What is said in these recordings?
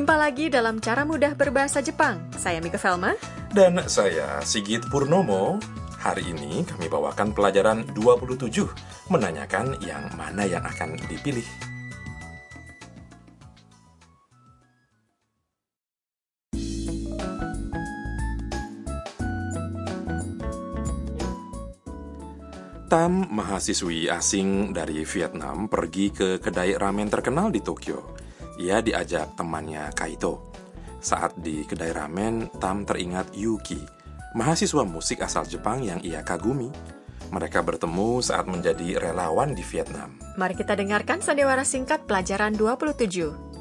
Jumpa lagi dalam Cara Mudah Berbahasa Jepang. Saya Mika Velma. Dan saya Sigit Purnomo. Hari ini kami bawakan pelajaran 27, menanyakan yang mana yang akan dipilih. Tam, mahasiswi asing dari Vietnam, pergi ke kedai ramen terkenal di Tokyo. Ia diajak temannya Kaito. Saat di kedai ramen, Tam teringat Yuki, mahasiswa musik asal Jepang yang ia kagumi. Mereka bertemu saat menjadi relawan di Vietnam. Mari kita dengarkan sandiwara singkat pelajaran 27.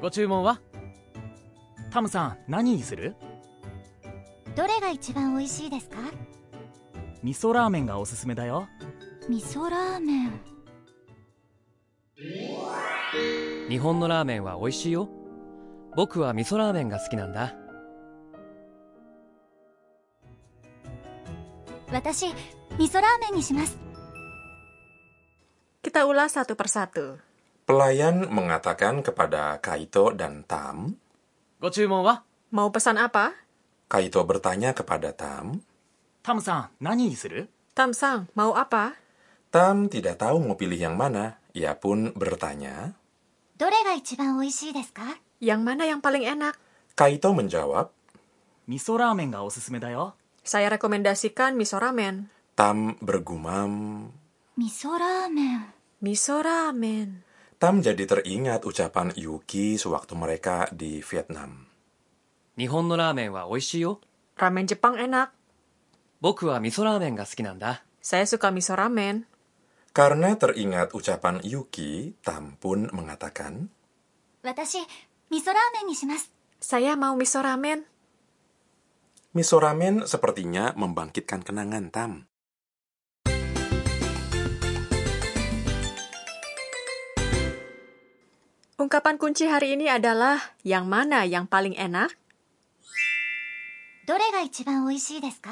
ご注文はタムさん何にするどれが一番美味しいですか 味噌ラーメンがおすすめだよ味噌ラーメン日本のラーメンは美味しいよ僕は味噌ラーメンが好きなんだ私味噌ラーメンにします Kita ulas satu persatu. Pelayan mengatakan kepada Kaito dan Tam. ご注文は Mau pesan apa? Kaito bertanya kepada Tam. Tam-san, nani suru? Tam-san, mau apa? Tam tidak tahu mau pilih yang mana. Ia pun bertanya. Dore ga ichiban oishii desu ka? Yang mana yang paling enak? Kaito menjawab. Miso ramen ga osusume da yo. Saya rekomendasikan miso ramen. Tam bergumam. Miso ramen. Miso ramen. Tam jadi teringat ucapan Yuki sewaktu mereka di Vietnam. Nihon no ramen wa oishii yo. Ramen Jepang enak. 僕は味噌ラーメンが好きなんだ Saya suka miso ramen. Karena teringat ucapan Yuki, Tam pun mengatakan, 私味噌ラーメンにします Saya mau miso ramen. Miso ramen sepertinya membangkitkan kenangan Tam. Ungkapan kunci hari ini adalah yang mana yang paling enak? どれが一番美味しいですか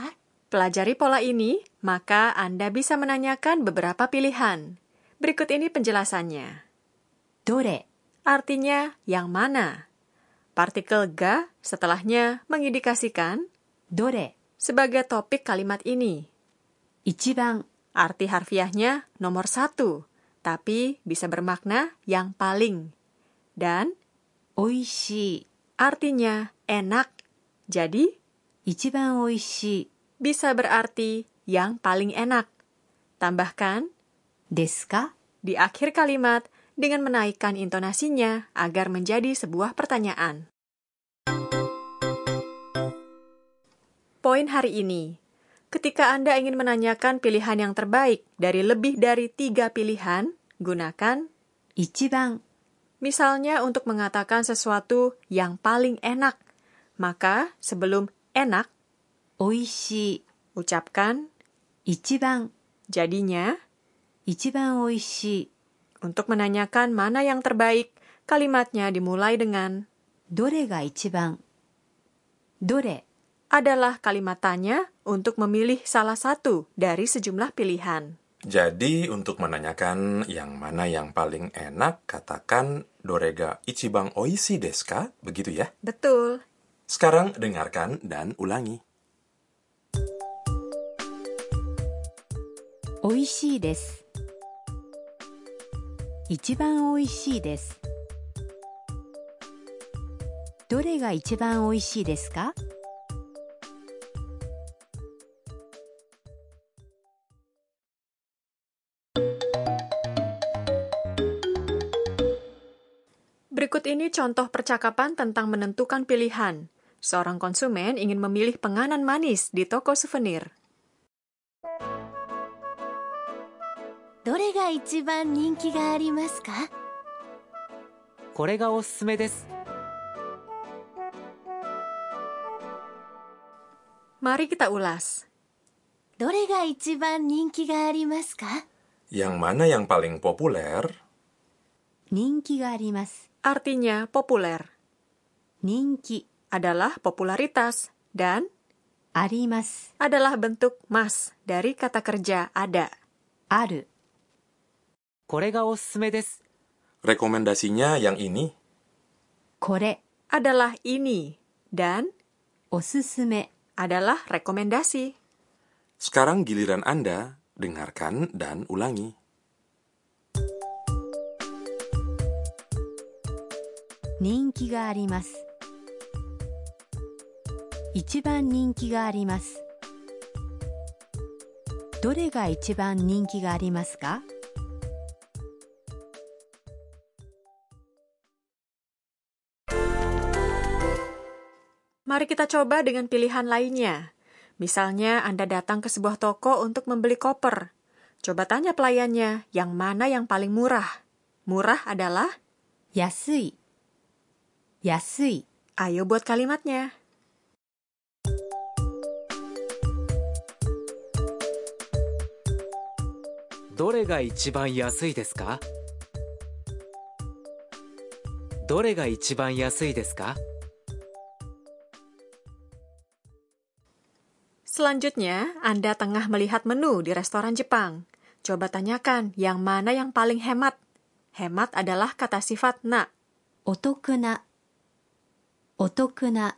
Pelajari pola ini, maka Anda bisa menanyakan beberapa pilihan. Berikut ini penjelasannya. Dore artinya yang mana. Partikel ga setelahnya mengindikasikan dore sebagai topik kalimat ini. Ichiban arti harfiahnya nomor satu, tapi bisa bermakna yang paling. Dan oishi artinya enak. Jadi, ichiban oishi bisa berarti yang paling enak. Tambahkan desu ka di akhir kalimat dengan menaikkan intonasinya agar menjadi sebuah pertanyaan. Poin hari ini. Ketika Anda ingin menanyakan pilihan yang terbaik dari lebih dari tiga pilihan, gunakan ichiban. Misalnya untuk mengatakan sesuatu yang paling enak, maka sebelum enak, oishi, ucapkan ichiban. Jadinya, ichiban oishi. Untuk menanyakan mana yang terbaik, kalimatnya dimulai dengan dore ga ichiban. Dore adalah kalimat tanya untuk memilih salah satu dari sejumlah pilihan. Jadi, untuk menanyakan yang mana yang paling enak, katakan Dorega Ichibang Oishi desu ka? Begitu ya. Betul. Sekarang dengarkan dan ulangi. 美味しいです一番美味しいですどれが一番美味しいですか Berikut ini contoh percakapan tentang menentukan pilihan. Seorang konsumen ingin memilih penganan manis di toko souvenir. が一番人気がありますかこれがおすすめです Mari kita ulas. どれが一番人気がありますか Yang mana yang paling populer? 人気があります Artinya populer. 人気 Adalah popularitas dan arimasu, adalah bentuk mas dari kata kerja ada. ある、 これがおすすめです Rekomendasinya yang ini. これ、 Adalah ini dan おすすめ、 adalah rekomendasi. Sekarang giliran Anda, dengarkan dan ulangi. 人気があります。一番人気があります。どれが一番人気がありますか Mari kita coba dengan pilihan lainnya. Misalnya, Anda datang ke sebuah toko untuk membeli koper. Coba tanya pelayannya, yang mana yang paling murah? Murah adalah yasui. Yasui. Ayo buat kalimatnya. Dore ga ichiban yasui desu ka? Dore ga ichiban yasui desu ka? Selanjutnya, Anda tengah melihat menu di restoran Jepang. Coba tanyakan yang mana yang paling hemat. Hemat adalah kata sifat na. Otokuna. Otokuna.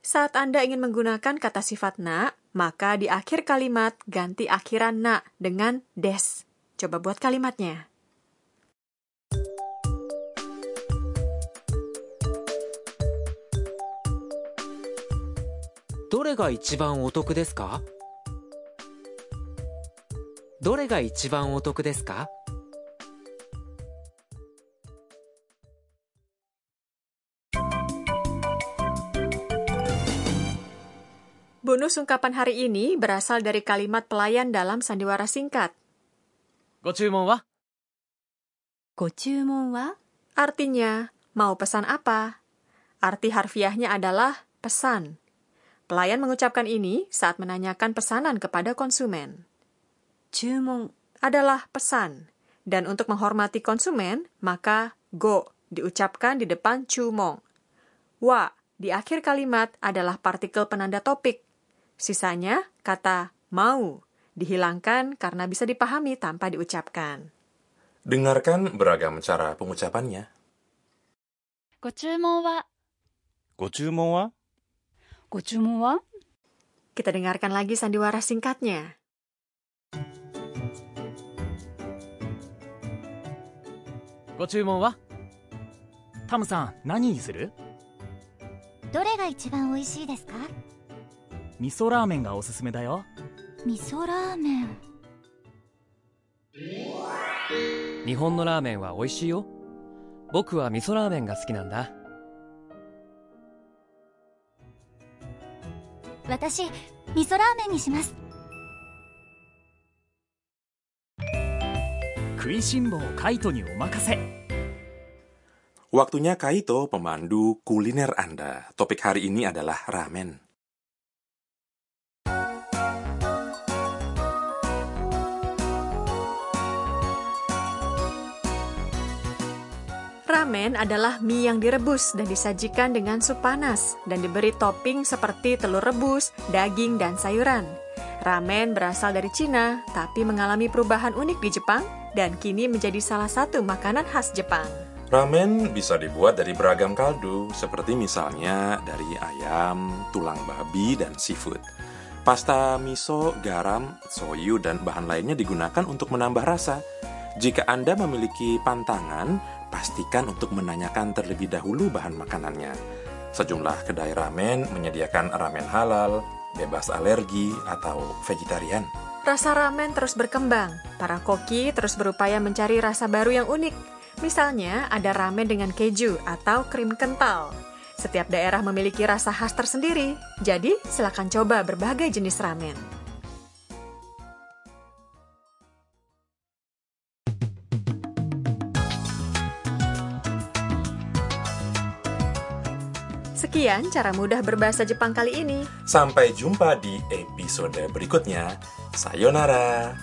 Saat Anda ingin menggunakan kata sifat na, maka di akhir kalimat ganti akhiran na dengan des. Coba buat kalimatnya. れが一番お得ですかどれが一番お得ですか Bonus ungkapan hari ini berasal dari kalimat pelayan dalam sandiwara singkat. ご注文はご注文は Artinya, mau pesan apa? Arti harfiahnya adalah pesan. Pelayan mengucapkan ini saat menanyakan pesanan kepada konsumen. Jumung adalah pesan, dan untuk menghormati konsumen, maka go diucapkan di depan cumong. Wa di akhir kalimat adalah partikel penanda topik. Sisanya kata mau dihilangkan karena bisa dipahami tanpa diucapkan. Dengarkan beragam cara pengucapannya. Go cumong wa. Go cumong wa ご注文はご注文は Kita dengarkan lagi sandiwara singkatnya. ご注文はタムさん何にするどれが一番美味しいですか味噌ラーメンがおすすめだよ味噌ラーメン日本のラーメンは美味しいよ僕は味噌ラーメンが好きなんだ 私味噌ラーメンにします食いしん坊カイトにお任せ Waktunya Kaito, pemandu kuliner Anda. Topik hari ini adalah ramen. Ramen adalah mie yang direbus dan disajikan dengan sup panas dan diberi topping seperti telur rebus, daging, dan sayuran. Ramen berasal dari Cina, tapi mengalami perubahan unik di Jepang dan kini menjadi salah satu makanan khas Jepang. Ramen bisa dibuat dari beragam kaldu, seperti misalnya dari ayam, tulang babi, dan seafood. Pasta miso, garam, soyu, dan bahan lainnya digunakan untuk menambah rasa. Jika Anda memiliki pantangan, pastikan untuk menanyakan terlebih dahulu bahan makanannya. Sejumlah kedai ramen menyediakan ramen halal, bebas alergi, atau vegetarian. Rasa ramen terus berkembang. Para koki terus berupaya mencari rasa baru yang unik. Misalnya, ada ramen dengan keju atau krim kental. Setiap daerah memiliki rasa khas tersendiri, jadi silakan coba berbagai jenis ramen. Sekian cara mudah berbahasa Jepang kali ini. Sampai jumpa di episode berikutnya. Sayonara.